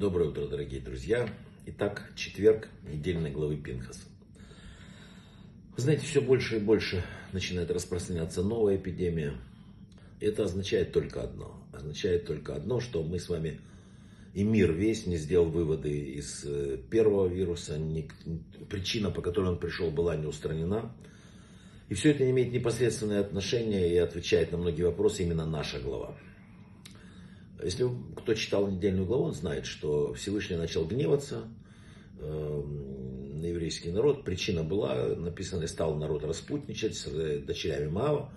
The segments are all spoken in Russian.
Доброе утро, дорогие друзья. Итак, четверг недельной главы Пинхаса. Вы знаете, все больше и больше начинает распространяться новая эпидемия. Это означает только одно. Означает только одно, что мы с вами и мир весь не сделал выводы из э, первого вируса. Причина, по которой он пришел, была не устранена. И все это имеет непосредственное отношение и отвечает на многие вопросы именно наша глава. Если кто читал недельную главу, он знает, что Всевышний начал гневаться э, на еврейский народ. Причина была, написано, стал народ распутничать с э, дочерями Мава.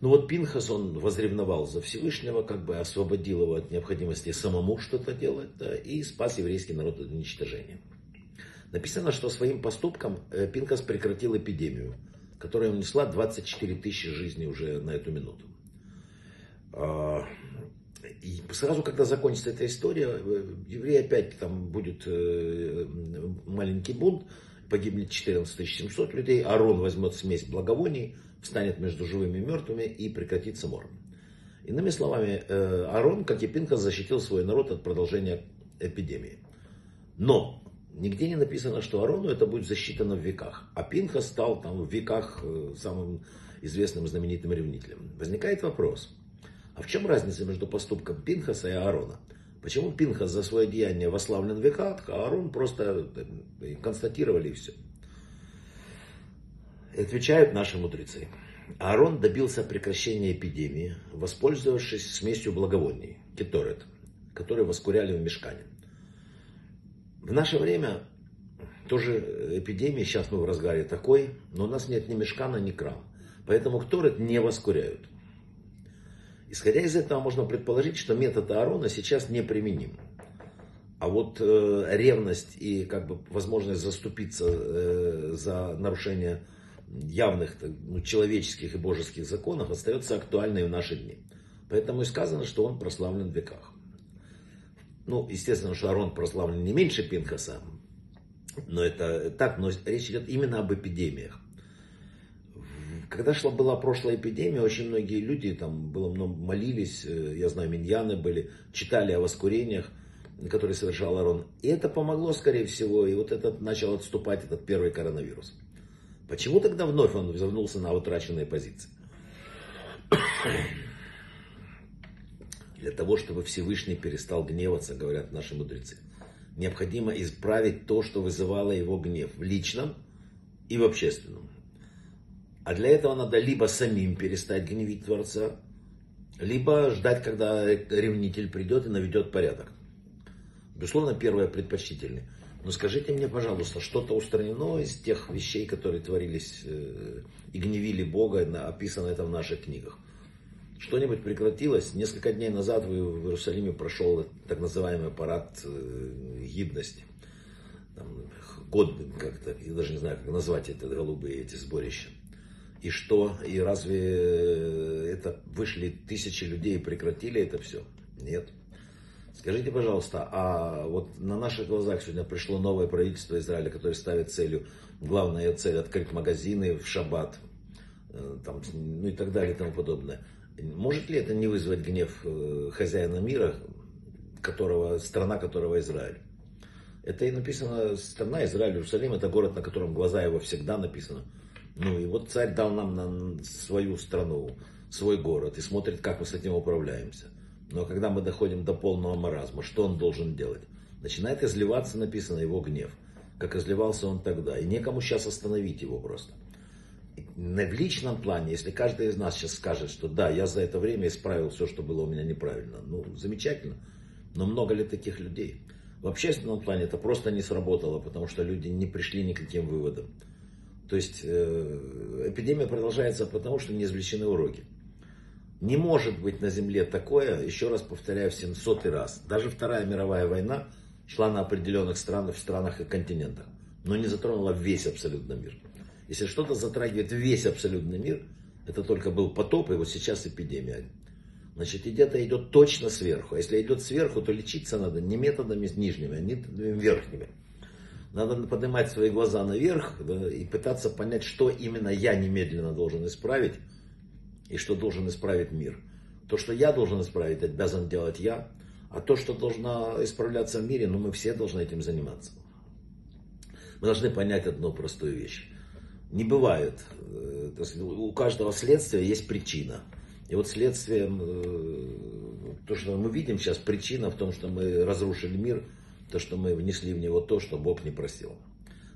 Но вот Пинхас, он возревновал за Всевышнего, как бы освободил его от необходимости самому что-то делать, да, и спас еврейский народ от уничтожения. Написано, что своим поступком э, Пинхас прекратил эпидемию, которая унесла 24 тысячи жизней уже на эту минуту. И сразу, когда закончится эта история, э, евреи опять там будет э, маленький бунт, погибнет 14 700 людей, Арон возьмет смесь благовоний, встанет между живыми и мертвыми и прекратится мор. Иными словами, э, Арон, как и Пинхас, защитил свой народ от продолжения эпидемии. Но нигде не написано, что Арону это будет засчитано в веках. А Пинхас стал там в веках самым известным знаменитым ревнителем. Возникает вопрос – а в чем разница между поступком Пинхаса и Аарона? Почему Пинхас за свое деяние вославлен в а Аарон просто э, констатировали и все? Отвечают наши мудрецы. Аарон добился прекращения эпидемии, воспользовавшись смесью благовоний, кеторет, которые воскуряли в мешкане. В наше время тоже эпидемия, сейчас мы в разгаре такой, но у нас нет ни мешкана, ни крам. Поэтому кторет не воскуряют. Исходя из этого, можно предположить, что метод Аарона сейчас неприменим. А вот э, ревность и как бы возможность заступиться э, за нарушение явных ну, человеческих и божеских законов остается актуальной в наши дни. Поэтому и сказано, что он прославлен в веках. Ну, естественно, что Аарон прославлен не меньше Пинхаса, но это так, но речь идет именно об эпидемиях. Когда шла, была прошлая эпидемия, очень многие люди, там было много, молились, э, я знаю, миньяны были, читали о воскурениях, которые совершал Арон. И это помогло, скорее всего, и вот этот начал отступать, этот первый коронавирус. Почему тогда вновь он вернулся на утраченные позиции? Для того, чтобы Всевышний перестал гневаться, говорят наши мудрецы, необходимо исправить то, что вызывало его гнев в личном и в общественном. А для этого надо либо самим перестать гневить Творца, либо ждать, когда ревнитель придет и наведет порядок. Безусловно, первое предпочтительнее. Но скажите мне, пожалуйста, что-то устранено из тех вещей, которые творились э, и гневили Бога, описано это в наших книгах? Что-нибудь прекратилось? Несколько дней назад в Иерусалиме прошел так называемый парад э, гибности. Там, год как-то, я даже не знаю, как назвать это, голубые эти сборища. И что? И разве э, это вышли тысячи людей и прекратили это все? Нет. Скажите, пожалуйста, а вот на наших глазах сегодня пришло новое правительство Израиля, которое ставит целью, главная цель открыть магазины в шаббат, э, там, ну и так далее и тому подобное. Может ли это не вызвать гнев э, хозяина мира, которого, страна которого Израиль? Это и написано, страна Израиль, Иерусалим, это город, на котором глаза его всегда написано. Ну и вот царь дал нам на свою страну, свой город и смотрит, как мы с этим управляемся. Но когда мы доходим до полного маразма, что он должен делать? Начинает изливаться, написано, его гнев. Как изливался он тогда. И некому сейчас остановить его просто. В личном плане, если каждый из нас сейчас скажет, что да, я за это время исправил все, что было у меня неправильно, ну, замечательно. Но много ли таких людей? В общественном плане это просто не сработало, потому что люди не пришли ни к каким выводам. То есть э, эпидемия продолжается потому, что не извлечены уроки. Не может быть на Земле такое, еще раз повторяю в 700 раз. Даже Вторая мировая война шла на определенных странах, в странах и континентах, но не затронула весь абсолютно мир. Если что-то затрагивает весь абсолютный мир, это только был потоп, и вот сейчас эпидемия. Значит, где-то идет точно сверху. А если идет сверху, то лечиться надо не методами нижними, а методами верхними. Надо поднимать свои глаза наверх да, и пытаться понять, что именно я немедленно должен исправить и что должен исправить мир. То, что я должен исправить, обязан делать я, А то, что должно исправляться в мире, ну мы все должны этим заниматься. Мы должны понять одну простую вещь. Не бывает, э, у каждого следствия есть причина. И вот следствие, э, то, что мы видим сейчас, причина в том, что мы разрушили мир, то, что мы внесли в него то, что Бог не просил.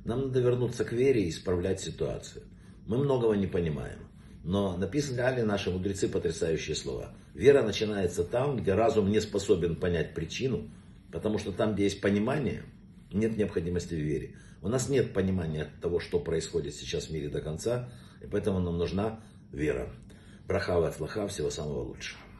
Нам надо вернуться к вере и исправлять ситуацию. Мы многого не понимаем. Но написали наши мудрецы потрясающие слова. Вера начинается там, где разум не способен понять причину, потому что там, где есть понимание, нет необходимости в вере. У нас нет понимания того, что происходит сейчас в мире до конца, и поэтому нам нужна вера. Браха и всего самого лучшего.